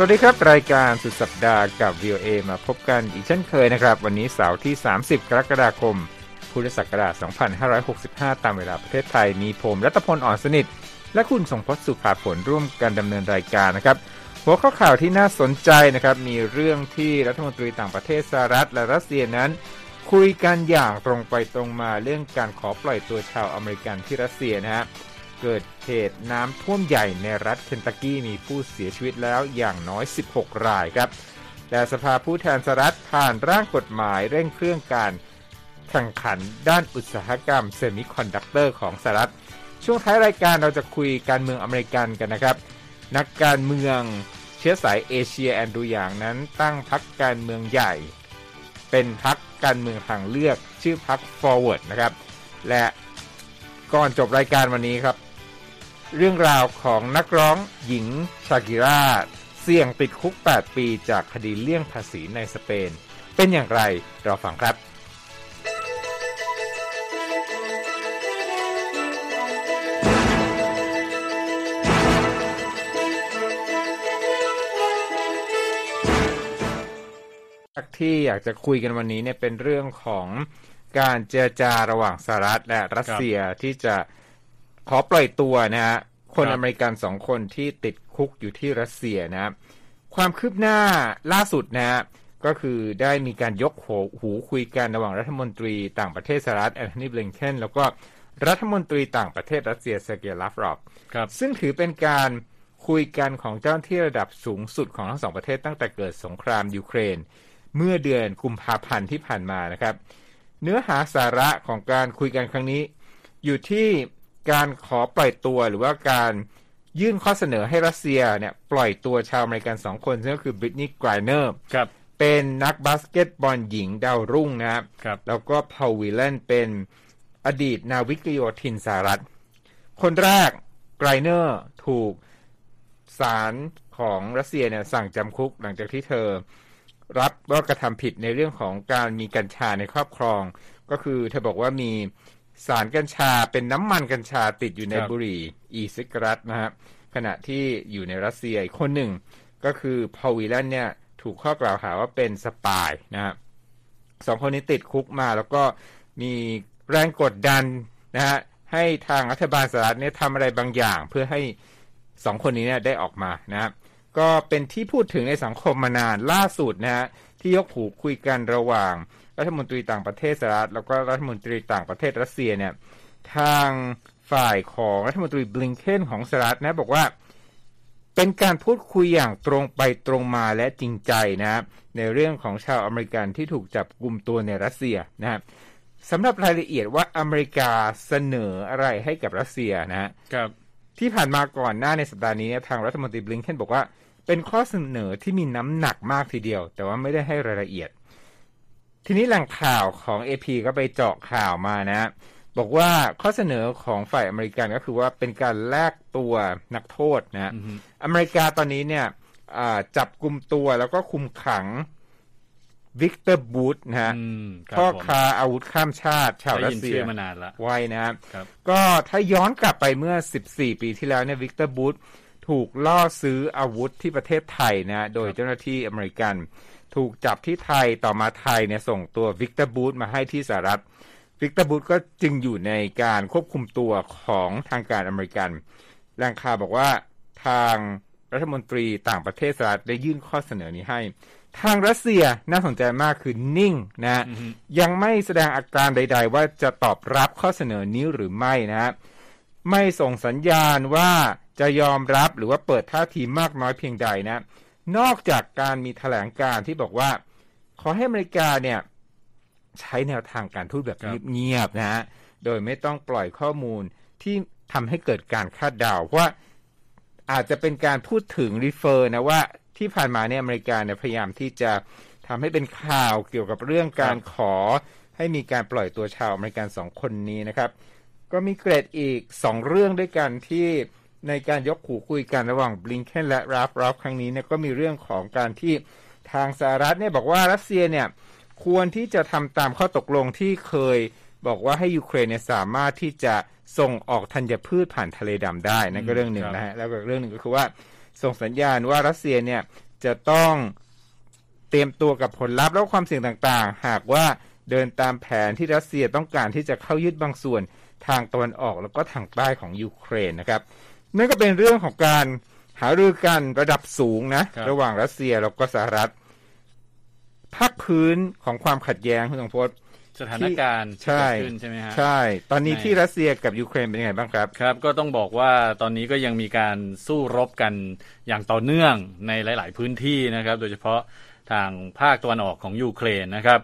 สวัสดีครับ รายการสุดสัปดาห์กับ VOA มาพบกันอีกเช่นเคยนะครับ วันนี้เสาร์ที่ 30 กรกฎาคม พุทธศักราช 2565 ตามเวลาประเทศไทย มีผมรัตพลอ่อนสนิท และคุณสงพศสุภาผลร่วมกันดำเนินรายการนะครับ หัวข้อข่าวที่น่าสนใจนะครับ มีเรื่องที่รัฐมนตรีต่างประเทศสหรัฐและรัสเซียนั้น คุยกันอย่างตรงไปตรงมาเรื่องการขอปล่อยตัวชาวอเมริกันที่รัสเซียนะฮะ เกิดเหตุน้ำท่วมใหญ่ในรัฐเคนตักกี้มีผู้เสียชีวิตแล้วอย่างน้อย 16 รายครับและสภาผู้แทนสหรัฐผ่านร่างกฎหมายเร่งเครื่องการแข่งขันด้านอุตสาหกรรมเซมิคอนดักเตอร์ของสหรัฐ ช่วงท้ายรายการเราจะคุยการเมืองอเมริกันกันนะครับ นักการเมืองเชื้อสายเอเชียแอนดรูว์ หยางนั้นตั้งพรรคการเมืองใหม่ เป็นพรรคการเมืองทางเลือกชื่อพรรค Forward นะครับ และก่อนจบรายการวันนี้ครับ เรื่องราวของนักร้องหญิงชากิราเสี่ยงติดคุก 8 ปีจากคดีเลี่ยงภาษีในสเปน เป็นอย่างไรเราฟังครับที่อยากจะคุยกันวันนี้เนี่ยเป็นเรื่องของการเจรจาระหว่างสหรัฐและรัสเซียที่จะ ขอปล่อยตัวนะฮะคนครับอเมริกันสองคนที่ติดคุกอยู่ที่รัสเซียนะครับความคืบหน้าล่าสุดนะฮะก็คือได้มีการยกหูหูคุยกันระหว่างรัฐมนตรีต่างประเทศสหรัฐแอนโทนีบลิงเคนแล้วก็รัฐมนตรีต่างประเทศรัสเซียเซอร์เกย์ลาฟรอฟครับซึ่งถือเป็นการคุยกันของเจ้าหน้าที่ระดับสูงสุดของทั้งสองประเทศตั้งแต่เกิดสงครามยูเครน เมื่อเดือนกุมภาพันธ์ที่ผ่านมานะครับ เนื้อหาสาระของการคุยกันครั้งนี้ อยู่ที่ การขอปล่อยตัวหรือว่าการยื่นข้อเสนอให้รัสเซียเนี่ยปล่อยตัวชาวอเมริกันสองคนซึ่งก็คือบริตนีย์ไกรเนอร์ครับเป็นนักบาสเกตบอลหญิงดาวรุ่งนะครับครับแล้วก็พอล วีแลนเป็นอดีตนาวิกโยธินสหรัฐ คนแรกไกรเนอร์ถูกศาลของรัสเซียเนี่ยสั่งจำคุกหลังจากที่เธอ รับว่ากระทำผิดในเรื่องของการมีกัญชาในครอบครอง ก็คือเธอบอกว่ามี สารกัญชาเป็นน้ำมันกัญชาติดอยู่ในครับบุหรี่ e-cigarette นะครับขณะที่อยู่ในรัสเซียอีกคนหนึ่ง ก็คือพอลวีแลนเนี่ยถูกข้อกล่าวหาว่าเป็น spy นะครับสองคนนี้ติดคุกมาแล้วก็มีแรงกดดันนะฮะให้ทางรัฐบาลสหรัฐเนี่ยทำอะไรบางอย่างเพื่อให้สองคนนี้เนี่ยได้ออกมานะครับก็เป็นที่พูดถึงในสังคมมานานล่าสุดนะฮะที่ยกหูคุยกันระหว่าง รัฐมนตรีต่างประเทศสหรัฐแล้วก็รัฐมนตรีต่างประเทศรัสเซียเนี่ยทางฝ่ายของรัฐมนตรีบลิงเคนของสหรัฐนะบอกว่าเป็นการพูดคุยอย่างตรงไปตรงมาและจริงใจนะครับในเรื่องของชาวอเมริกันที่ถูกจับกลุ่มตัวในรัสเซียนะครับสำหรับรายละเอียดว่าอเมริกาเสนออะไรให้กับรัสเซียนะฮะครับที่ผ่านมาก่อนหน้าในสัปดาห์นี้เนี่ยทางรัฐมนตรีบลิงเคนบอกว่า เป็นข้อเสนอที่มีน้ำหนักมากทีเดียว แต่ว่าไม่ได้ให้รายละเอียด ทีนี้แหล่งข่าวของ AP ก็ไปเจาะข่าวมานะ บอกว่าข้อเสนอของฝ่ายอเมริกันก็คือว่าเป็นการแลกตัวนักโทษนะฮะอือฮึอเมริกาตอนนี้เนี่ยอ่าจับกลุ่มตัวแล้วก็คุมขังวิกเตอร์บูธนะฮะอืมครับพ่อผมค้าอาวุธข้ามชาติ ชาวได้รัสยินเซีชื่ยอมานานละไว้นะครับครับ ก็ถ้าย้อนกลับไปเมื่อ 14 ปีที่แล้วเนี่ยวิกเตอร์บูธถูกล่อซื้ออาวุธที่ประเทศไทยนะ โดยเจ้าหน้าที่อเมริกัน ถูกจับที่ไทยต่อมาไทยเนี่ยส่งตัววิกเตอร์บูธมาให้ที่สหรัฐวิกเตอร์บูธก็จึงอยู่ในการควบคุมตัวของทางการอเมริกันแหล่งข่าวบอกว่าทางรัฐมนตรีต่างประเทศสหรัฐได้ยื่นข้อเสนอนี้ให้ ทางรัสเซียน่าสนใจมากคือนิ่งนะอือฮึยังไม่แสดงอาการใด ๆ ว่าจะตอบรับข้อเสนอนี้หรือไม่นะฮะไม่ส่งสัญญาณว่าจะยอมรับหรือว่าเปิดท่าทีมากน้อยเพียงใดนะ นอกจากการมีแถลงการที่บอกว่า ขอให้อเมริกาเนี่ย ใช้แนวทางการทูตแบบครับเงียบๆนะฮะโดยไม่ต้องปล่อยข้อมูลที่ทำให้เกิดการคาดเดาเพราะว่าอาจจะเป็นการพูดถึง refer นะว่าที่ผ่านมาเนี่ยอเมริกาเนี่ยพยายามที่จะทำให้เป็นข่าวเกี่ยวกับเรื่องการขอ ให้มีการปล่อยตัวชาวอเมริกันสองคนนี้นะครับ ก็มีเกร็ดอีกสองเรื่องด้วยกันที่ ในการยกหูคุยกันระหว่างบลิงเคนและลาฟรอฟครั้งนี้เนี่ยก็มีเรื่องของการที่ทางสหรัฐเนี่ยบอกว่ารัสเซียเนี่ยควรที่จะทำตามข้อตกลงที่เคยบอกว่าให้ยูเครนเนี่ยสามารถที่จะส่งออกธัญพืชผ่านทะเลดำได้นั่นก็เรื่องหนึ่งครับนะฮะแล้วก็เรื่องหนึ่งก็คือว่าส่งสัญญาณว่ารัสเซียเนี่ยจะต้องเตรียมตัวกับผลลัพธ์และความเสี่ยงต่างๆ หากว่าเดินตามแผนที่รัสเซียต้องการที่จะเข้ายึดบางส่วนทางตะวันออกแล้วก็ทางใต้ของยูเครนนะครับ นั่นก็เป็นเรื่องของการหารือกันระดับสูงนะครับระหว่างรัสเซียแล้วก็สหรัฐภาคพื้นของความขัดแย้งคุณสงพจน์สถานการณ์ที่ใช่เกิดขึ้นใช่ไหมฮะใช่ ตอนนี้ในที่รัสเซียกับยูเครนเป็นยังไงบ้างครับ ครับ ก็ต้องบอกว่าตอนนี้ก็ยังมีการสู้รบกันอย่างต่อเนื่องในหลาย ๆ พื้นที่นะครับ โดยเฉพาะทางภาคตะวันออกของยูเครนนะครับ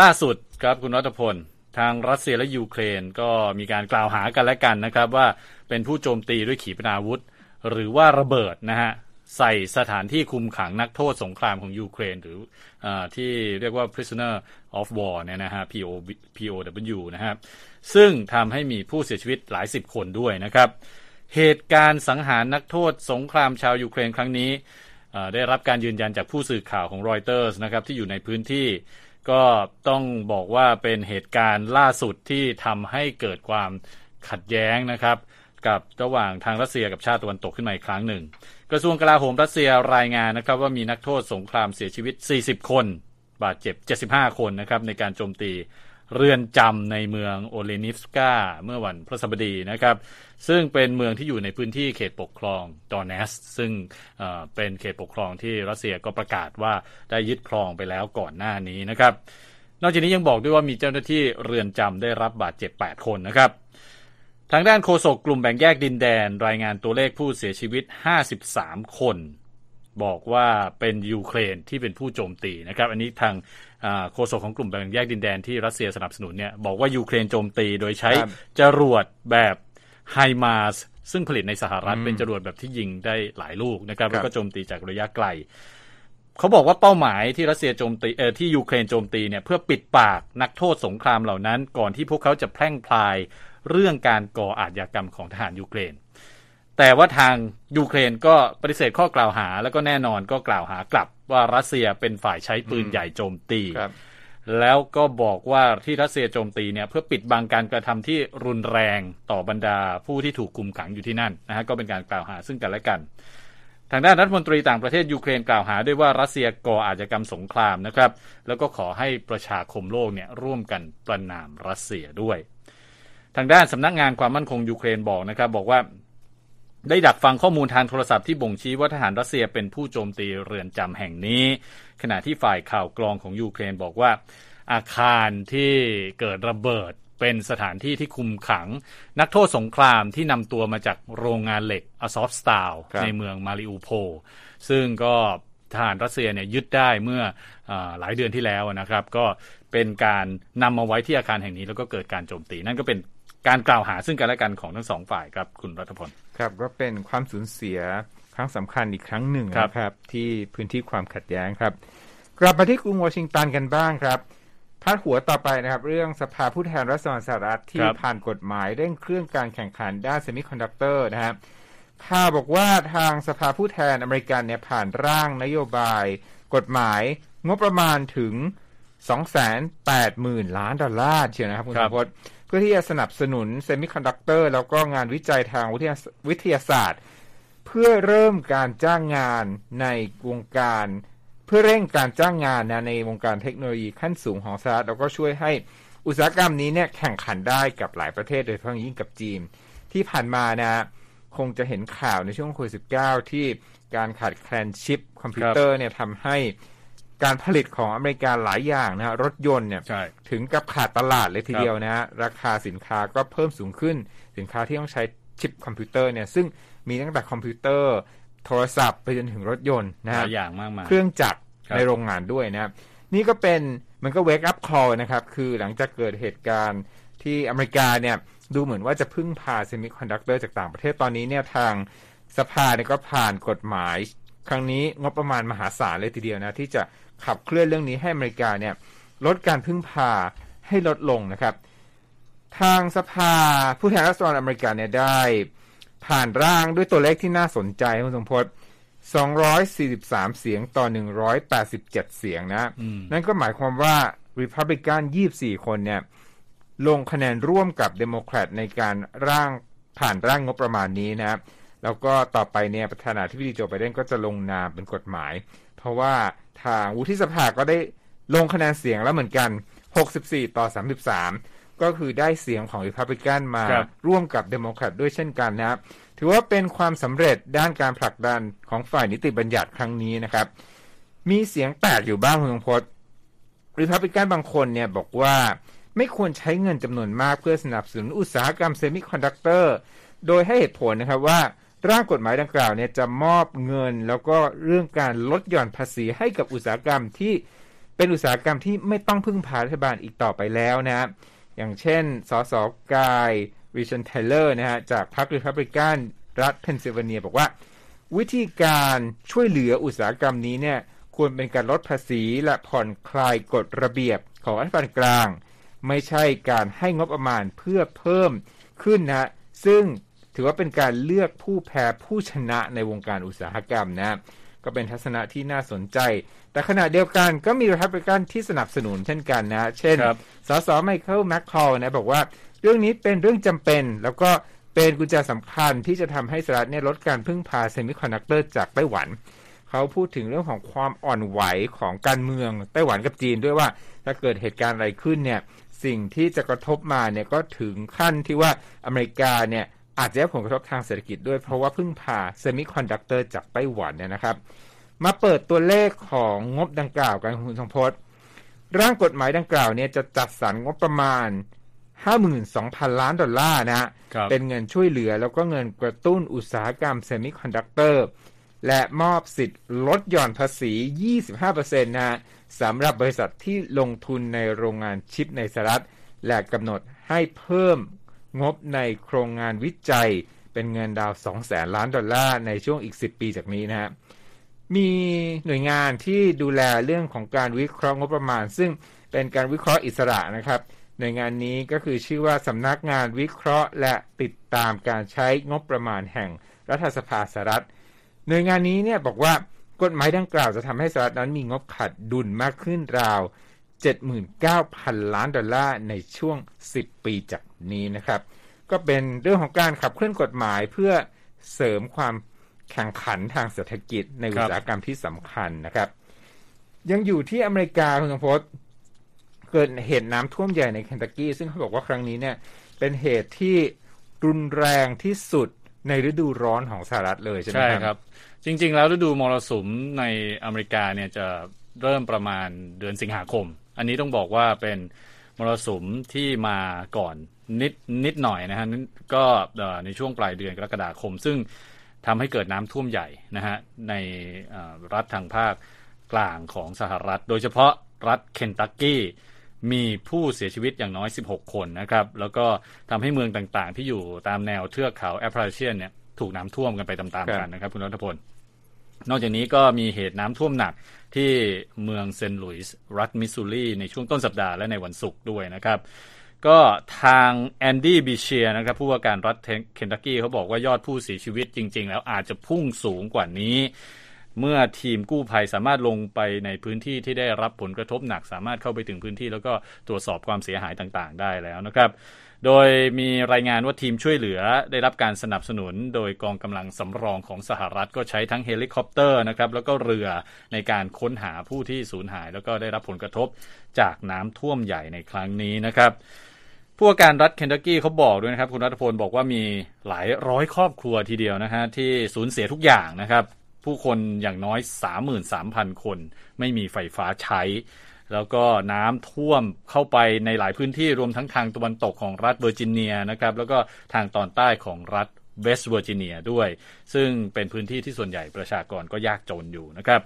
ล่าสุดครับคุณรัตพล ทางรัสเซียและยูเครนก็มีการกล่าวหากันและกันนะครับ ว่าเป็นผู้โจมตีด้วยขีปนาวุธ หรือว่าระเบิดนะฮะใส่สถานที่คุมขังนักโทษสงครามของยูเครน หรืออที่เรียกว่า prisoner of war เนี่ยนะฮะ PO POW นะครับซึ่งทำให้มีผู้เสียชีวิตหลายสิบคนด้วยนะครับ เหตุการณ์สังหารนักโทษสงครามชาวยูเครนครั้งนี้ได้รับการยืนยันจากผู้สื่อข่าวของรอยเตอร์สนะครับที่อยู่ในพื้นที่ ก็ต้องบอกว่าเป็นเหตุการณ์ล่าสุดที่ทำให้เกิดความขัดแย้งนะครับ กับระหว่างทางรัสเซียกับชาติตะวันตกขึ้นมาอีกครั้งหนึ่ง กระทรวงกลาโหมรัสเซียรายงานนะครับ ว่ามีนักโทษสงครามเสียชีวิต 40 คน บาดเจ็บ 75 คนนะครับในการโจมตี เรือนจำในเมืองโอเลนิฟสกาเมื่อวันพฤหัสบดีนะครับ ซึ่งเป็นเมืองที่อยู่ในพื้นที่เขตปกครองดอนเนส ซึ่งเเป็นเขตปกครองที่รัสเซียก็ประกาศว่าได้ยึดครองไปแล้วก่อนหน้านี้นะครับ นอกจากนี้ยังบอกด้วยว่ามีเจ้าหน้าที่เรือนจำได้รับบาดเจ็บ 8 คนนะครับทางด้านโฆษกกลุ่มแบ่งแยกดินแดน รายงานตัวเลขผู้เสียชีวิต 53 คน บอกว่าเป็นยูเครนที่เป็นผู้โจมตีนะครับ อันนี้ทาง โฆษกของกลุ่มแบ่งแยกดินแดนที่รัสเซียสนับสนุนเนี่ยบอกว่ายูเครนโจมตีโดยใช้ครับจรวดแบบ HIMARS ซึ่งผลิตในสหรัฐอืมเป็นจรวดแบบที่ยิงได้หลายลูกนะครับครับแล้วก็โจมตีจากระยะไกลเขาบอกว่าเป้าหมายที่รัสเซียโจมตีเออที่ยูเครนโจมตีเนี่ยเพื่อปิดปากนักโทษสงครามเหล่านั้น ก่อนที่พวกเขาจะแพร่งพรายเรื่องการก่ออาชญากรรมของทหารยูเครน แต่ว่าทางยูเครนก็ปฏิเสธข้อกล่าวหาแล้วก็แน่นอนก็กล่าวหากลับ ว่ารัสเซียเป็นฝ่ายใช้ปืนอืมใหญ่โจมตีครับแล้วก็บอกว่าที่รัสเซียโจมตีเนี่ยเพื่อปิดบังการกระทำที่รุนแรงต่อบรรดาผู้ที่ถูกคุมขังอยู่ที่นั่นนะฮะก็เป็นการกล่าวหาซึ่งกันและกัน ทางด้านรัฐมนตรีต่างประเทศยูเครนกล่าวหาด้วยว่ารัสเซียก่ออาชญากรรมสงครามนะครับ แล้วก็ขอให้ประชาคมโลกเนี่ยร่วมกันประณามรัสเซียด้วย ทางด้านสำนักงานความมั่นคงยูเครนบอกนะครับ บอกว่า ได้ดักฟังข้อมูลทางโทรศัพท์ที่บ่งชี้ว่าทหารรัสเซียเป็นผู้โจมตีเรือนจำแห่งนี้ ขณะที่ฝ่ายข่าวกรองของยูเครนบอกว่า อาคารที่เกิดระเบิดเป็นสถานที่ที่คุมขัง นักโทษสงครามที่นำตัวมาจากโรงงานเหล็กอซอฟสตาลครับในเมืองมาริอูโพลซึ่งก็ทหารรัสเซียเนี่ยยึดได้เมื่ออาหลายเดือนที่แล้วนะครับ ก็เป็นการนำมาไว้ที่อาคารแห่งนี้แล้วก็เกิดการโจมตี นั่นก็เป็น การกล่าวหาซึ่งกันและกันของทั้งสองฝ่ายครับคุณรัตพลครับก็เป็นความสูญเสียครั้งสำคัญอีกครั้งหนึ่งครับนะครับ ที่พื้นที่ความขัดแย้งครับ กลับมาที่กรุงวอชิงตันกันบ้างครับพาดหัวต่อไปนะครับ เรื่องสภาผู้แทนรัฐสหรัฐที่ผ่านกฎหมายเร่งเครื่องการแข่งขันด้านเซมิคอนดักเตอร์นะครับข่าวบอกว่าทางสภาผู้แทนอเมริกันเนี่ยผ่านร่างนโยบาย กฎหมายงบประมาณถึง 280,000 ล้านดอลลาร์เชียวนะครับครับคุณทรงพจน์เพื่อที่จะสนับสนุนเซมิคอนดักเตอร์แล้วก็งานวิจัยทางวิทยาวิทยาศาสตร์ เพื่อเริ่มการจ้างงานในวงการ เพื่อเร่งการจ้างงานนะในวงการเทคโนโลยีขั้นสูงของสหรัฐแล้วก็ช่วยให้อุตสาหกรรมนี้เนี่ยแข่งขันได้กับหลายประเทศโดยเฉพาะยิ่งกับจีน ที่ผ่านมานะคงจะเห็นข่าวในช่วงโควิด19ที่การขาดแคลนชิปคอมพิวเตอร์เนี่ยทำให้ การผลิตของอเมริกาหลายอย่างนะฮะรถยนต์เนี่ยใช่ถึงกับขาดตลาดเลยทีเดียวนะฮะราคาสินค้าก็เพิ่มสูงขึ้น สินค้าที่ต้องใช้ชิปคอมพิวเตอร์เนี่ยซึ่งมีตั้งแต่คอมพิวเตอร์ โทรศัพท์ไปจนถึงรถยนต์นะฮะหลายอย่างมากมายเครื่องจักรครับในโรงงานด้วยนะครับนี่ก็เป็นมันก็ wake up call นะครับ คือหลังจากเกิดเหตุการณ์ที่อเมริกาเนี่ยดูเหมือนว่าจะพึ่งพาเซมิคอนดักเตอร์จากต่างประเทศตอนนี้เนี่ยทางสภาเนี่ยก็ผ่านกฎหมาย ครั้งนี้งบประมาณมหาศาลเลยทีเดียวนะ ที่จะ ขับเคลื่อนเรื่องนี้ให้อเมริกาเนี่ยลดการพึ่งพาให้ลดลงนะครับ ทางสภาผู้แทนราษฎรอเมริกันเนี่ยได้ ผ่านร่างด้วยตัวเลขที่น่าสนใจคุณทรงพจน์ 243 เสียงต่อ 187 เสียงนะ นั่นก็หมายความว่า Republican 24 คนเนี่ย ลงคะแนนร่วมกับ Democrat ในการร่างผ่านร่างงบประมาณนี้นะแล้วก็ต่อไปเนี่ยประธานาธิบดีโจไบเดนก็จะลงนามเป็นกฎหมาย เพราะว่า ทางวุฒิสภาก็ได้ลงคะแนนเสียงแล้วเหมือนกัน 64 ต่อ 33 ก็คือได้เสียงของริพับลิกันมาครับ ร่วมกับเดโมแครตด้วยเช่นกันนะครับ ถือว่าเป็นความสำเร็จด้านการผลักดันของฝ่ายนิติบัญญัติครั้งนี้นะครับ มีเสียงแตกอยู่บ้างคุณทรงพจน์ริพับลิกันบางคนเนี่ยบอกว่าไม่ควรใช้เงินจำนวนมากเพื่อสนับสนุนอุตสาหกรรมเซมิคอนดักเตอร์ โดยให้เหตุผลนะครับว่า ร่างกฎหมายดังกล่าวเนี่ยจะมอบเงิน แล้วก็เรื่องการลดหย่อนภาษีให้กับอุตสาหกรรมที่เป็นอุตสาหกรรมที่ไม่ต้องพึ่งพารัฐบาลอีกต่อไปแล้วนะครับอย่างเช่น สสกาย เรสเชนทาเลอร์นะฮะจากพรรครีพับลิกันรัฐเพนซิลเวเนีย บอกว่า วิธีการช่วยเหลืออุตสาหกรรมนี้เนี่ยควรเป็นการลดภาษีและผ่อนคลายกฎระเบียบของรัฐบาลกลาง ไม่ใช่การให้งบประมาณเพื่อเพิ่มขึ้นนะซึ่ง ถือว่าเป็นการเลือกผู้แพ้ผู้ชนะในวงการอุตสาหกรรมนะก็เป็นทัศนะที่น่าสนใจ แต่ขณะเดียวกันก็มีริพับลิกันที่สนับสนุนเช่นกันนะ เช่นครับสสไมเคิลแมคคอลนะบอกว่าเรื่องนี้เป็นเรื่องจำเป็น แล้วก็เป็นกุญแจสำคัญที่จะทำให้สหรัฐเนี่ยลดการพึ่งพาเซมิคอนดักเตอร์จากไต้หวัน เขาพูดถึงเรื่องของความอ่อนไหวของการเมืองไต้หวันกับจีนด้วยว่า ถ้าเกิดเหตุการณ์อะไรขึ้นเนี่ยสิ่งที่จะกระทบมาเนี่ยก็ถึงขั้นที่ว่าอเมริกาเนี่ย อาจจะได้ผลกระทบทางเศรษฐกิจด้วยเพราะว่าพึ่งพาเซมิคอนดักเตอร์จากไต้หวันเนี่ยนะครับ มาเปิดตัวเลขของงบดังกล่าวกันคุณทรงพจน์ ร่างกฎหมายดังกล่าวเนี่ยจะจัดสรรงบประมาณ 52,000 ล้านดอลลาร์นะฮะครับเป็นเงินช่วยเหลือแล้วก็เงินกระตุ้นอุตสาหกรรมเซมิคอนดักเตอร์และมอบสิทธิ์ลดหย่อนภาษี 25%นะฮะสำหรับบริษัทที่ลงทุนในโรงงานชิปในสหรัฐ และกำหนดให้เพิ่ม งบในโครงงานวิจัยเป็นเงินราว2แสนล้านดอลลาร์ในช่วงอีก 10 ปีจากนี้นะฮะมีหน่วยงานที่ดูแลเรื่องของการวิเคราะห์งบประมาณ ซึ่งเป็นการวิเคราะห์อิสระนะครับ หน่วยงานนี้ก็คือชื่อว่าสำนักงานวิเคราะห์ และติดตามการใช้งบประมาณแห่งรัฐสภาสหรัฐ หน่วยงานนี้เนี่ยบอกว่ากฎหมายดังกล่าวจะทำให้สหรัฐนั้นมีงบขาดดุลมากขึ้นราว 79,000 ล้านดอลลาร์ในช่วง 10 ปีจากนี้นะครับ ก็เป็นเรื่องของการขับเคลื่อนกฎหมายเพื่อเสริมความแข่งขันทางเศรษฐกิจในอุตสาหกรรมที่สำคัญนะครับ ยังอยู่ที่อเมริกาคุณสมพศเกิดเหตุน้ำท่วมใหญ่ในเคนตักกี้ ซึ่งเขาบอกว่าครั้งนี้เนี่ยเป็นเหตุที่รุนแรงที่สุดในฤดูร้อนของสหรัฐเลยใช่ไหมครับครับ จริง ๆ แล้วฤดูมรสุมในอเมริกาเนี่ยจะเริ่มประมาณเดือนสิงหาคม อันนี้ต้องบอกว่าเป็นมรสุมที่มาก่อนนิดนิดหน่อยนะฮะก็ในช่วงปลายเดือนกรกฎาคม ซึ่งทำให้เกิดน้ำท่วมใหญ่นะฮะในรัฐทางภาคกลางของสหรัฐ โดยเฉพาะรัฐเคนตักกี้มีผู้เสียชีวิตอย่างน้อย 16 คนนะครับ แล้วก็ทำให้เมืองต่างๆ ที่อยู่ตามแนวเทือกเขาแอปพาเลเชียนเนี่ยถูกน้ำท่วมกันไปตามๆกันนะครับ คุณรัตพล นอกจากนี้ก็มีเหตุน้ำท่วมหนัก ที่เมืองเซนต์หลุยส์รัฐมิสซูรีในช่วงต้นสัปดาห์และในวันศุกร์ด้วยนะครับ ก็ทางแอนดี้บีเชียร์นะครับผู้ว่าการรัฐเคนตักกี้เขาบอกว่ายอดผู้เสียชีวิตจริง ๆ แล้วอาจจะพุ่งสูงกว่านี้เมื่อทีมกู้ภัยสามารถลงไปในพื้นที่ที่ได้รับผลกระทบหนักสามารถเข้าไปถึงพื้นที่ แล้วก็ตรวจสอบความเสียหายต่างๆ ได้แล้วนะครับ โดยมีรายงานว่าทีมช่วยเหลือได้รับการสนับสนุน โดยกองกำลังสำรองของสหรัฐก็ใช้ทั้งเฮลิคอปเตอร์นะครับแล้วก็เรือในการค้นหาผู้ที่สูญหาย แล้วก็ได้รับผลกระทบจากน้ำท่วมใหญ่ในครั้งนี้นะครับผู้ว่าการรัฐเคนตักกี้เขาบอกด้วยนะครับ คุณรัฐพลบอกว่ามีหลายร้อยครอบครัวทีเดียวนะฮะที่สูญเสียทุกอย่างนะครับ ผู้คนอย่างน้อย 33,000 คน ไม่มีไฟฟ้าใช้ แล้วก็น้ำท่วมเข้าไปในหลายพื้นที่รวมทั้งทางตะวันตกของรัฐเวอร์จิเนียนะครับแล้วก็ทางตอนใต้ของรัฐเวสต์เวอร์จิเนียด้วย ซึ่งเป็นพื้นที่ที่ส่วนใหญ่ประชากรก็ยากจนอยู่นะครับ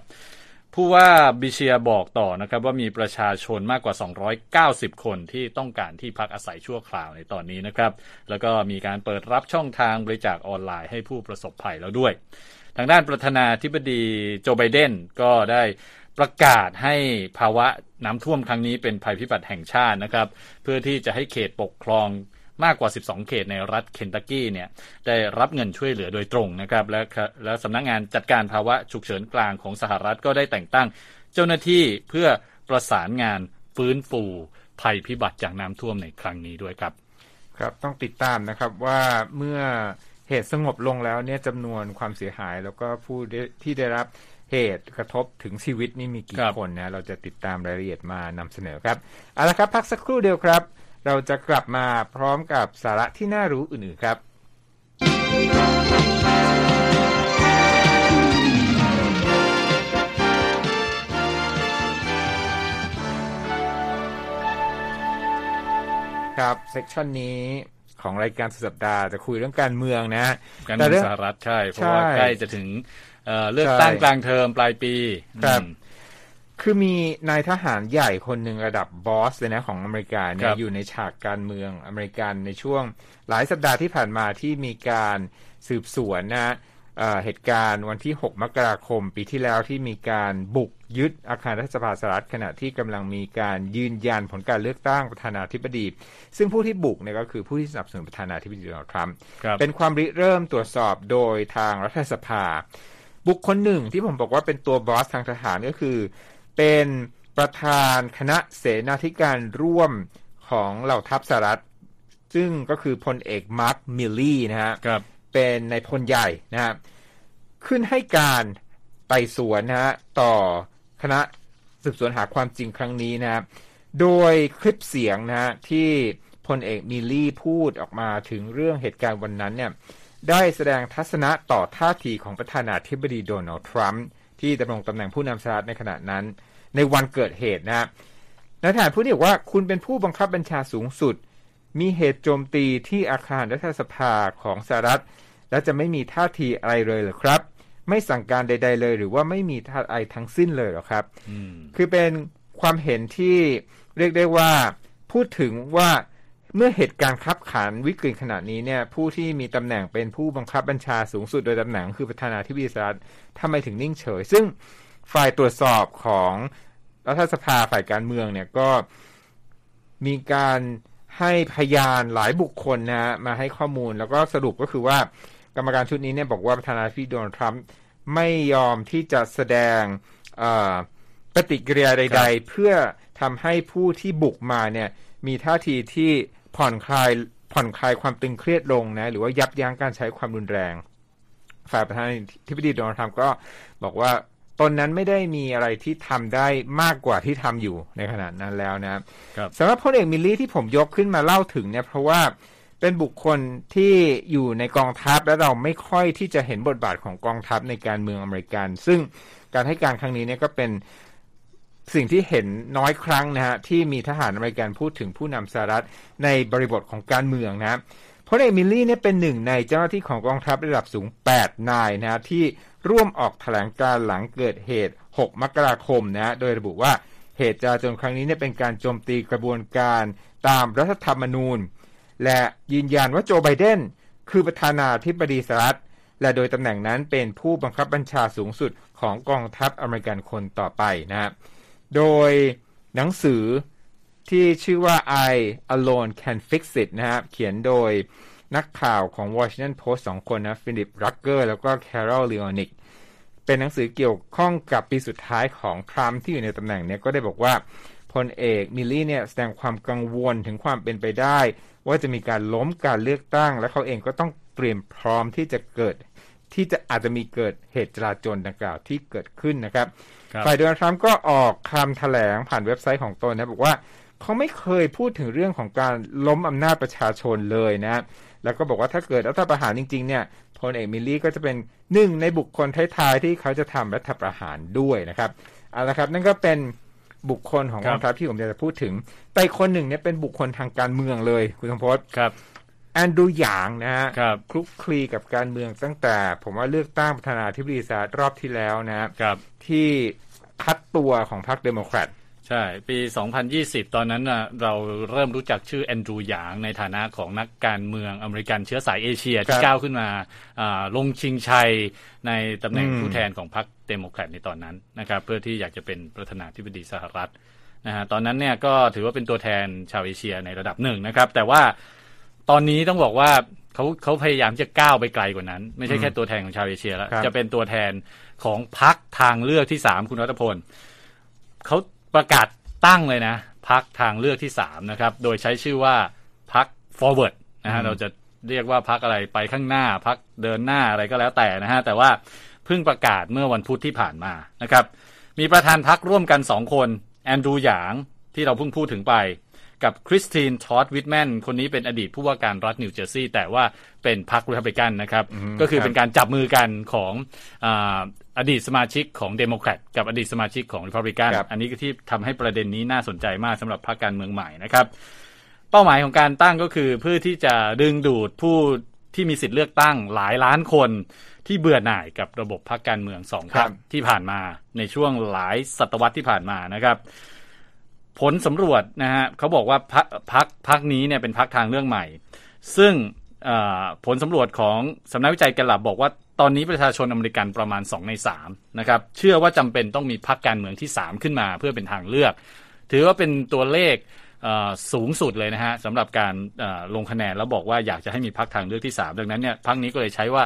ผู้ว่าบิเชียบอกต่อนะครับว่ามีประชาชนมากกว่า 290 คนที่ต้องการที่พักอาศัยชั่วคราวในตอนนี้นะครับ แล้วก็มีการเปิดรับช่องทางบริจาคออนไลน์ให้ผู้ประสบภัยแล้วด้วย ทางด้านประธานาธิบดีโจไบเดนก็ได้ประกาศให้ภาวะน้ำท่วมครั้งนี้เป็นภัยพิบัติแห่งชาตินะครับ เพื่อที่จะให้เขตปกครองมากกว่า 12 เขตในรัฐเคนตักกี้เนี่ยได้รับเงินช่วยเหลือโดยตรงนะครับ และและสำนักงานจัดการภาวะฉุกเฉินกลางของสหรัฐก็ได้แต่งตั้ง เจ้าหน้าที่เพื่อประสานงานฟื้นฟูภัยพิบัติจากน้ำท่วมในครั้งนี้ด้วยครับ ครับต้องติดตามนะครับว่าเมื่อเหตุสงบลงแล้วเนี่ยจำนวนความเสียหายแล้วก็ผู้ที่ได้รับ เหตุกระทบถึงชีวิตนี่มีกี่คนนะเราจะติดตามรายละเอียดมานำเสนอครับเอาละครับ พักสักครู่เดียวครับ เราจะกลับมาพร้อมกับสาระที่น่ารู้อื่นๆครับครับ section นี้ของรายการสุดสัปดาห์จะคุยเรื่องการเมืองนะการเมืองสหรัฐใช่ เพราะว่าใกล้จะถึง เลือกตั้งกลางเทอมปลายปีครับคือมีนายทหารใหญ่คนหนึ่งระดับบอสเลยนะของอเมริกาเนี่ยอยู่ในฉากการเมืองอเมริกันในช่วงหลายสัปดาห์ที่ผ่านมาที่มีการสืบสวนนะเหตุการณ์วันที่ 6 มกราคม ปีที่แล้วที่มีการบุกยึดอาคารรัฐสภาสหรัฐขณะที่กำลังมีการยืนยันผลการเลือกตั้งประธานาธิบดี ซึ่งผู้ที่บุกเนี่ยก็คือผู้ที่สนับสนุนประธานาธิบดีโดนัลด์ทรัมป์เป็นความริเริ่มตรวจสอบโดยทางรัฐสภา บุคคลหนึ่งที่ผมบอกว่าเป็นตัวบอสทางทหารก็คือ เป็นประธานคณะเสนาธิการร่วมของเหล่าทัพสหรัฐ ซึ่งก็คือพลเอกมาร์คมิลลี่นะฮะเป็นนายพลใหญ่นะฮะขึ้นให้การไต่สวนนะฮะต่อคณะสืบสวนหาความจริงครั้งนี้นะฮะโดยคลิปเสียงนะฮะที่พลเอกมิลลี่พูดออกมาถึงเรื่องเหตุการณ์วันนั้นเนี่ย ได้แสดงทัศนะต่อท่าทีของประธานาธิบดีโดนัลด์ทรัมป์ที่ดำรงตำแหน่งผู้นำสหรัฐในขณะนั้น ในวันเกิดเหตุนะนายทหารผู้นี้บอกว่าคุณเป็นผู้บังคับบัญชาสูงสุด มีเหตุโจมตีที่อาคารรัฐสภาของสหรัฐ และจะไม่มีท่าทีอะไรเลยหรือครับ ไม่สั่งการใด ๆ เลย หรือว่าไม่มีท่าอะไรทั้งสิ้นเลยหรอครับคือเป็นความเห็นที่เรียกได้ว่า พูดถึงว่า เมื่อเหตุการณ์คับขันวิกฤตขนาดนี้เนี่ย ผู้ที่มีตำแหน่งเป็นผู้บังคับบัญชาสูงสุดโดยตำแหน่งคือประธานาธิบดีสหรัฐทำไมถึงนิ่งเฉย ซึ่งฝ่ายตรวจสอบของรัฐสภาฝ่ายการเมืองเนี่ยก็มีการให้พยานหลายบุคคลนะมาให้ข้อมูลแล้วก็สรุปก็คือว่ากรรมการชุดนี้เนี่ยบอกว่าประธานาธิบดีโดนัลด์ทรัมป์ไม่ยอมที่จะแสดงปฏิกิริยาใด ๆ เพื่อทำให้ผู้ที่บุกมาเนี่ยมีท่าทีที่ ผ่อนคลายผ่อนคลายความตึงเครียดลงนะหรือว่ายับยั้งการใช้ความรุนแรง ฝ่ายประธานาธิบดีโดนัลด์ทรัมป์ก็บอกว่าตนนั้นไม่ได้มีอะไรที่ทำได้มากกว่าที่ทำอยู่ในขณะนั้นแล้วนะครับสำหรับพลเอกมิลลี่ที่ผมยกขึ้นมาเล่าถึงเนี่ยเพราะว่าเป็นบุคคลที่อยู่ในกองทัพและเราไม่ค่อยที่จะเห็นบทบาทของกองทัพในการเมืองอเมริกัน ซึ่งการให้การครั้งนี้เนี่ยก็เป็น สิ่งที่เห็นน้อยครั้งนะฮะที่มีทหารอเมริกันพูดถึงผู้นำสหรัฐในบริบทของการเมืองนะพลเอกมิลลี่เนี่ยเป็นหนึ่งในเจ้าหน้าที่ของกองทัพระดับสูง 8 นายนะที่ร่วมออกแถลงการหลังเกิดเหตุ 6 มกราคมนะโดยระบุว่าเหตุจาจนครั้งนี้เนี่ยเป็นการโจมตีกระบวนการตามรัฐธรรมนูญ และยืนยันว่าโจไบเดนคือประธานาธิบดีสหรัฐ และโดยตำแหน่งนั้นเป็นผู้บังคับบัญชาสูงสุดของกองทัพอเมริกันคนต่อไปนะ โดยหนังสือที่ชื่อว่า I Alone Can Fix It นะครับ เขียนโดยนักข่าวของ Washington Post สองคนนะ ฟิลิป รักเกอร์ แล้วก็แครอลเลนนิก เป็นหนังสือเกี่ยวข้องกับปีสุดท้ายของทรัมป์ที่อยู่ในตำแหน่งเนี้ก็ได้บอกว่าพลเอกมิลลี่เนี่ยแสดงความกังวลถึงความเป็นไปได้ ว่าจะมีการล้มการเลือกตั้ง และเขาเองก็ต้องเตรียมพร้อมที่จะเกิด ที่จะอาจจะมีเกิดเหตุจลาจลดังกล่าวที่เกิดขึ้นนะครับ ฝ่ายโดนัลด์ทรัมป์ก็ออกคำแถลงผ่านเว็บไซต์ของตนนะบอกว่าเขาไม่เคยพูดถึงเรื่องของการล้มอำนาจประชาชนเลยนะแล้วก็บอกว่าถ้าเกิดรัฐประหารจริงๆเนี่ยพลเอกมิลลี่ก็จะเป็นหนึ่งในบุคคลท้ายๆที่เขาจะทำรัฐประหารด้วยนะครับเอาละครับ นั่นก็เป็นบุคคลของกองทัพที่ผมจะพูดถึง แต่คนหนึ่งเนี่ยเป็นบุคคลทางการเมืองเลยคุณสมพศครับแอนดรูหยางนะฮะคลุกคลีกับการเมืองตั้งแต่ ผมว่าเลือกตั้งประธานาธิบดีสหรัฐรอบที่แล้วนะครับที่ คัดตัวของพรรคเดโมแครตใช่ ปี 2020 ตอนนั้นนะเราเริ่มรู้จักชื่อแอนดรูหยางในฐานะของนักการเมืองอเมริกันเชื้อสายเอเชียที่ก้าวขึ้นมาลงชิงชัยในตำแหน่งผู้แทนของพรรคเดโมแครตในตอนนั้นนะครับเพื่อที่อยากจะเป็นประธานาธิบดีสหรัฐนะฮะตอนนั้นเนี่ยก็ถือว่าเป็นตัวแทนชาวเอเชียในระดับหนึ่งนะครับ แต่ว่าตอนนี้ต้องบอกว่า เขาเขาพยายามจะก้าวไปไกลกว่านั้น ไม่ใช่แค่ตัวแทนของชาวเอเชียแล้ว จะเป็นตัวแทนของพรรคทางเลือกที่สามคุณรัตพลเขาประกาศตั้งเลยนะพรรคทางเลือกที่สามนะครับ โดยใช้ชื่อว่าพรรค Forward นะฮะเราจะเรียกว่าพรรคอะไรไปข้างหน้าพรรคเดินหน้าอะไรก็แล้วแต่นะฮะแต่ว่าเพิ่งประกาศเมื่อวันพุธที่ผ่านมานะครับ มีประธานพรรคร่วมกันสองคน แอนดรูหยางที่เราเพิ่งพูดถึงไป กับคริสตินทอดด์วิทแมนคนนี้เป็นอดีตผู้ว่าการรัฐนิวเจอร์ซีย์แต่ว่าเป็นพรรครีพับลิกันนะครับ ก็คือเป็นการจับมือกันของอาอดีตสมาชิกของเดโมแครตกับอดีตสมาชิกของรีพับลิกันครับอันนี้ก็ที่ทำให้ประเด็นนี้น่าสนใจมากสำหรับพรรคการเมืองใหม่นะครับ เป้าหมายของการตั้งก็คือเพื่อที่จะดึงดูดผู้ที่มีสิทธิ์เลือกตั้งหลายล้านคนที่เบื่อหน่ายกับระบบพรรคการเมืองสองพรรคครับที่ผ่านมาในช่วงหลายศตวรรษที่ผ่านมานะครับ ผลสำรวจนะฮะเขาบอกว่าพรรคพรรคพรรคนี้เนี่ยเป็นพรรคทางเรื่องใหม่ ซึ่งเอ่อผลสำรวจของสำนักวิจัยแกลลับบอกว่าตอนนี้ประชาชนอเมริกันประมาณ 2 ใน3นะครับเชื่อว่าจำเป็นต้องมีพรรคการเมืองที่ 3 ขึ้นมาเพื่อเป็นทางเลือก ถือว่าเป็นตัวเลขเอ่อสูงสุดเลยนะฮะสำหรับการเอ่อลงคะแนนแล้วบอกว่าอยากจะให้มีพรรคทางเลือกที่ 3 ดังนั้นเนี่ยพรรคนี้ก็เลยใช้ว่า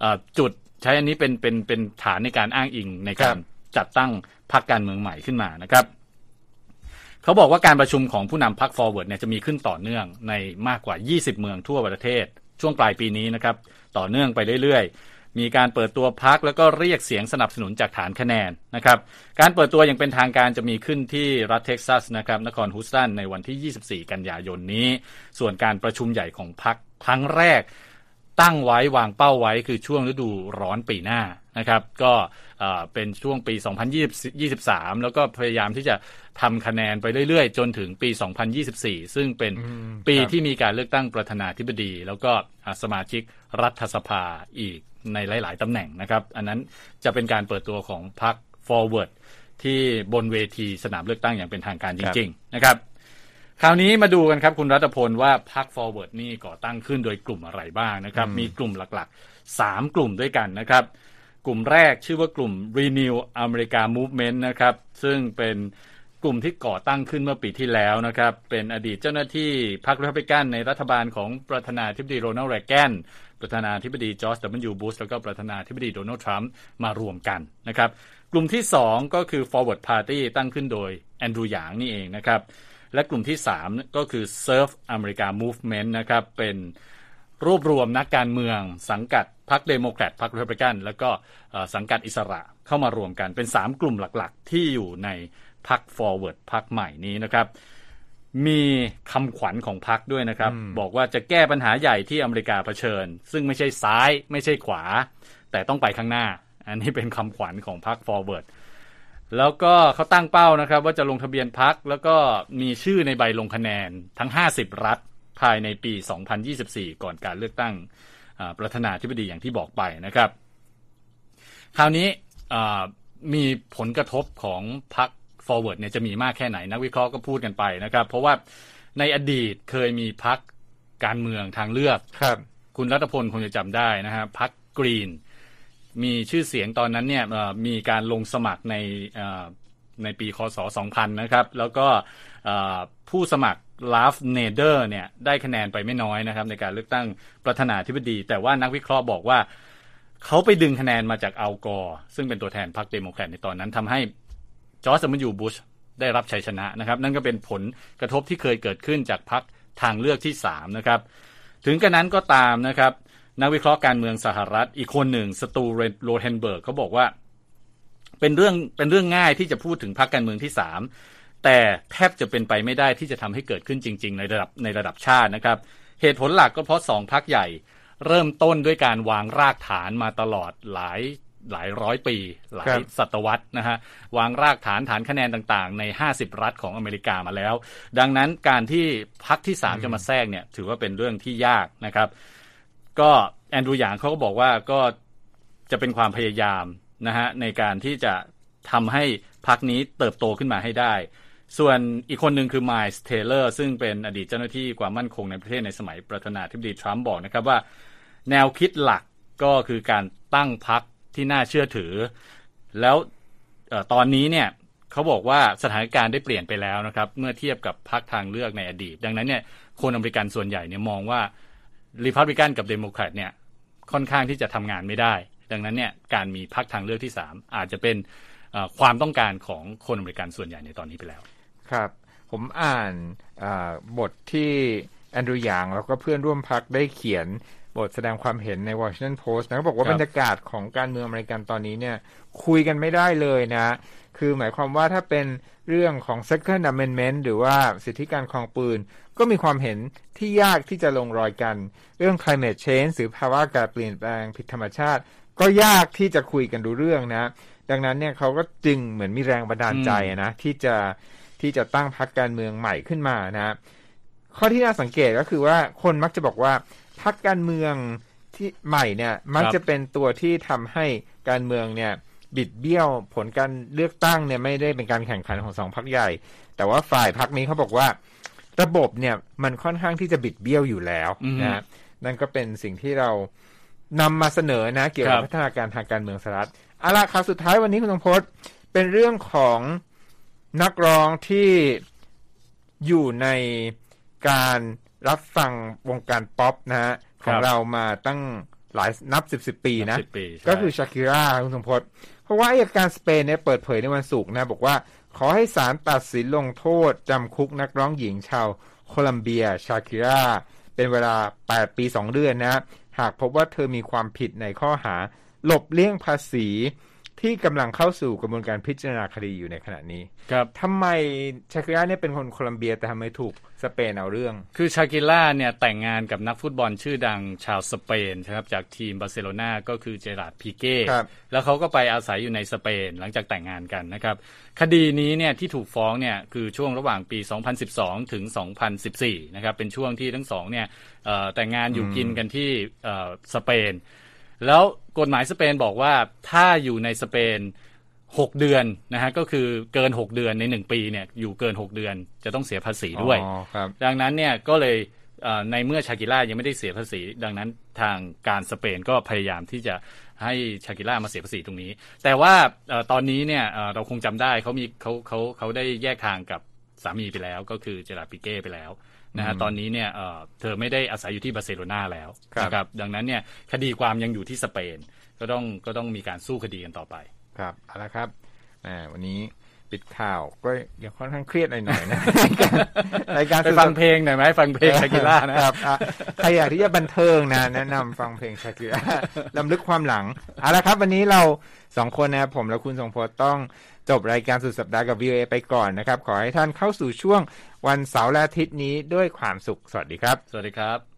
เอ่อจุดใช้อันนี้เป็นเป็นเป็นฐานในการอ้างอิงในการจัดตั้งพรรคการเมืองใหม่ขึ้นมานะครับ เขาบอกว่าการประชุมของผู้นำพรรค forward เนี่ยจะมีขึ้นต่อเนื่องในมากกว่า 20 เมืองทั่วประเทศ ช่วงปลายปีนี้นะครับ ต่อเนื่องไปเรื่อยๆ มีการเปิดตัวพักแล้วก็เรียกเสียงสนับสนุนจากฐานคะแนนนะครับ การเปิดตัวอย่างเป็นทางการจะมีขึ้นที่รัฐเท็กซัสนะครับนครฮูสตันในวันที่ 24 กันยายนนี้ ส่วนการประชุมใหญ่ของพักครั้งแรก ตั้งไว้วางเป้าไว้คือช่วงฤดูร้อนปีหน้านะครับ ก็เอ่อเป็นช่วงปี 2023 แล้วก็พยายามที่จะทำคะแนนไปเรื่อยๆ จนถึงปี 2024 ซึ่งเป็นปีครับที่มีการเลือกตั้งประธานาธิบดี แล้วก็อ่าสมาชิกรัฐสภาอีกในหลาย ๆตำแหน่งนะครับ อันนั้นจะเป็นการเปิดตัวของพรรค forward ที่บนเวทีสนามเลือกตั้งอย่างเป็นทางการจริง ๆ นะครับ คราวนี้มาดูกันครับคุณรัตพลว่าพรรค forward นี่ก่อตั้งขึ้นโดยกลุ่มอะไรบ้างนะครับ มีกลุ่มหลักๆ 3 กลุ่มด้วยกันนะครับ กลุ่มแรกชื่อว่ากลุ่ม Renew America Movement นะครับ ซึ่งเป็นกลุ่มที่ก่อตั้งขึ้นเมื่อปีที่แล้วนะครับ เป็นอดีตเจ้าหน้าที่พรรครีพับลิกันในรัฐบาลของประธานาธิบดีโรนัลด์เรแกนประธานาธิบดีจอร์จดับเบิลยูบุชแล้วก็ประธานาธิบดีโดนัลด์ทรัมป์มารวมกันนะครับ กลุ่มที่ 2 ก็คือ Forward Party ตั้งขึ้นโดยแอนดรูหยางนี่เองนะครับ และกลุ่มที่ 3 ก็คือ Serve America Movement นะครับ เป็นรวบรวมนักการเมืองสังกัดพรรคเดโมแครตพรรครีพับลิกัน แล้วก็เอ่อสังกัดอิสระเข้ามารวมกันเป็น 3 กลุ่มหลักๆ ที่อยู่ในพรรค Forward พรรคใหม่นี้นะครับ มีคำขวัญของพรรคด้วยนะครับ บอกว่าจะแก้ปัญหาใหญ่ที่อเมริกาเผชิญ ซึ่งไม่ใช่ซ้ายไม่ใช่ขวา แต่ต้องไปข้างหน้า อันนี้เป็นคำขวัญของพรรค Forward แล้วก็เขาตั้งเป้านะครับ ว่าจะลงทะเบียนพักแล้วก็มีชื่อในใบลงคะแนนทั้ง 50 รัฐภายในปี 2024 ก่อนการเลือกตั้งอ่าประธานาธิบดีอย่างที่บอกไปนะครับ คราวนี้อ่ามีผลกระทบของพรรค forward เนี่ยจะมีมากแค่ไหน นักวิเคราะห์ก็พูดกันไปนะครับ เพราะว่าในอดีตเคยมีพรรคการเมืองทางเลือกครับ คุณรัตพลคงจะจำได้นะฮะพรรคกรีน มีชื่อเสียงตอนนั้นเนี่ยมีการลงสมัครในในปีคศ 2000 นะครับ แล้วก็ผู้สมัครราล์ฟเนเดอร์เนี่ยได้คะแนนไปไม่น้อยนะครับ ในการเลือกตั้งประธานาธิบดี แต่ว่านักวิเคราะห์บอกว่าเขาไปดึงคะแนนมาจากอัลกอร์ซึ่งเป็นตัวแทนพรรคเดโมแครตในตอนนั้นทำให้จอร์จดับเบิลยูบุชได้รับชัยชนะนะครับ นั่นก็เป็นผลกระทบที่เคยเกิดขึ้นจากพรรคทางเลือกที่3นะครับ ถึงกระนั้นก็ตามนะครับ นักวิเคราะห์การเมืองสหรัฐ อีกคนหนึ่งสจวร์ตโรเทนเบิร์กเขาบอกว่า เป็นเรื่องเป็นเรื่องง่ายที่จะพูดถึงพรรคการเมืองที่สามแต่แทบจะเป็นไปไม่ได้ที่จะทำให้เกิดขึ้นจริง ๆ ในระดับในระดับชาตินะครับ เหตุผลหลักก็เพราะสองพรรคใหญ่ เริ่มต้นด้วยการวางรากฐานมาตลอดหลายหลายร้อยปี หลายศตวรรษนะฮะวางรากฐานฐานคะแนนต่างๆ ใน 50 รัฐของอเมริกามาแล้ว ดังนั้นการที่พรรคที่ 3 จะมาแทรกเนี่ยถือว่าเป็นเรื่องที่ยากนะครับ ก็แอนดรูหยางเขาก็บอกว่าก็จะเป็นความพยายามนะฮะในการที่จะทำให้พรรคนี้เติบโตขึ้นมาให้ได้ ส่วนอีกคนหนึ่งคือไมล์เทเลอร์ซึ่งเป็นอดีตเจ้าหน้าที่ความมั่นคงในประเทศในสมัยประธานาธิบดีทรัมป์บอกนะครับว่า แนวคิดหลักก็คือการตั้งพรรคที่น่าเชื่อถือ แล้วเอ่อตอนนี้เนี่ยเขาบอกว่าสถานการณ์ได้เปลี่ยนไปแล้วนะครับ เมื่อเทียบกับพรรคทางเลือกในอดีต ดังนั้นเนี่ยคนอเมริกันส่วนใหญ่เนี่ยมองว่า รีพับลิกันกับเดโมแครตเนี่ยค่อนข้างที่จะทำงานไม่ได้ ดังนั้นเนี่ยการมีพรรคทางเลือกที่ 3 อาจจะเป็นเอ่อความต้องการของคนอเมริกันส่วนใหญ่ในตอนนี้ไปแล้ว ครับ ผมอ่านอาบทที่แอนดรูว์หยางแล้วก็เพื่อนร่วมพักได้เขียนบทแสดงความเห็นใน Washington Post นะบอกว่าบรรยากาศของการเมืองอเมริกันตอนนี้เนี่ยคุยกันไม่ได้เลยนะ คือหมายความว่าถ้าเป็นเรื่องของ Second Amendment หรือว่าสิทธิการครองปืน ก็มีความเห็นที่ยากที่จะลงรอยกัน เรื่อง climate change หรือภาวะการเปลี่ยนแปลงผิดธรรมชาติ ก็ยากที่จะคุยกันดูเรื่องนะ ดังนั้นเนี่ยเขาก็จึงเหมือนมีแรงบันดาลใจนะที่จะที่จะตั้งพรรคการเมืองใหม่ขึ้นมานะ ข้อที่น่าสังเกตก็คือว่าคนมักจะบอกว่าพรรคการเมืองที่ใหม่เนี่ยมักจะเป็นตัวที่ทำให้การเมืองเนี่ย บิดเบี้ยวผลการเลือกตั้งเนี่ยไม่ได้เป็นการแข่งขันของสองพรรคใหญ่ แต่ว่าฝ่ายพรรคนี้เขาบอกว่า ระบบเนี่ยมันค่อนข้างที่จะบิดเบี้ยวอยู่แล้วนะนั่นก็เป็นสิ่งที่เรานำมาเสนอนะ เกี่ยวกับพัฒนาการทางการเมืองสหรัฐเอาละครับสุดท้ายวันนี้คุณตงพจน์เป็นเรื่องของนักร้องที่อยู่ในการรับฟังวงการป๊อปนะฮะของเรามาตั้งหลายนับสิบสิบปีนะ ก็คือชาคิราคุณสมพศ เพราะว่าอายการสเปนเนี่ยเปิดเผยในวันศุกร์นะบอกว่าขอให้ศาลตัดสินลงโทษจำคุกนักร้องหญิงชาวโคลัมเบียชาคิราเป็นเวลา 8 ปี 2 เดือนนะ หากพบว่าเธอมีความผิดในข้อหา หลบเลี่ยงภาษี ที่กำลังเข้าสู่กระบวนการพิจารณาคดีอยู่ในขณะนี้ ครับทำไมชาคิร่าเนี่ยเป็นคนโคลัมเบียแต่ทำไมถูกสเปนเอาเรื่อง คือชาคิร่าเนี่ยแต่งงานกับนักฟุตบอลชื่อดังชาวสเปนครับจากทีมบาร์เซโลนาก็คือเจราร์ดพีเก้แล้วเขาก็ไปอาศัยอยู่ในสเปนหลังจากแต่งงานกันนะครับ คดีนี้เนี่ยที่ถูกฟ้องเนี่ยคือช่วงระหว่างปี 2012 ถึง 2014 นะครับเป็นช่วงที่ทั้งสองเนี่ยแต่งงานอยู่กินกันที่สเปน แล้วกฎหมายสเปนบอกว่าถ้าอยู่ในสเปนหกเดือนนะฮะก็คือเกินหกเดือนในหนึ่งปีเนี่ยอยู่เกินหกเดือนจะต้องเสียภาษีด้วยดังนั้นเนี่ยก็เลยในเมื่อชากิล่ายังไม่ได้เสียภาษี ดังนั้นทางการสเปนก็พยายามที่จะให้ชากิล่ามาเสียภาษีตรงนี้ แต่ว่าตอนนี้เนี่ยเราคงจำได้เขามีเขาเขาเขาได้แยกทางกับสามีไปแล้ว ก็คือเจราปิเก้ไปแล้ว นะฮะตอนนี้เนี่ยเธอไม่ได้อาศัยอยู่ที่บาร์เซโลนาแล้วนะครับดังนั้นเนี่ยคดีความยังอยู่ที่สเปน ก็ต้องก็ต้องมีการสู้คดีกันต่อไปครับเอาละครับวันนี้ ปิดข่าวก็ยังค่อนข้างเครียดหน่อยๆนะรายการไปฟังเพลงหน่อยไหมฟังเพลงชากิล่านะครับใครอยากที่จะบันเทิงนะ แนะนำฟังเพลงชากิล่าลำลึกความหลังเอาละครับ วันนี้เราสองคนนะผมและคุณทรงพจน์ต้องจบรายการสุดสัปดาห์กับ VOA ไปก่อนนะครับ ขอให้ท่านเข้าสู่ช่วงวันเสาร์และอาทิตย์นี้ด้วยความสุขสวัสดีครับ สวัสดีครับ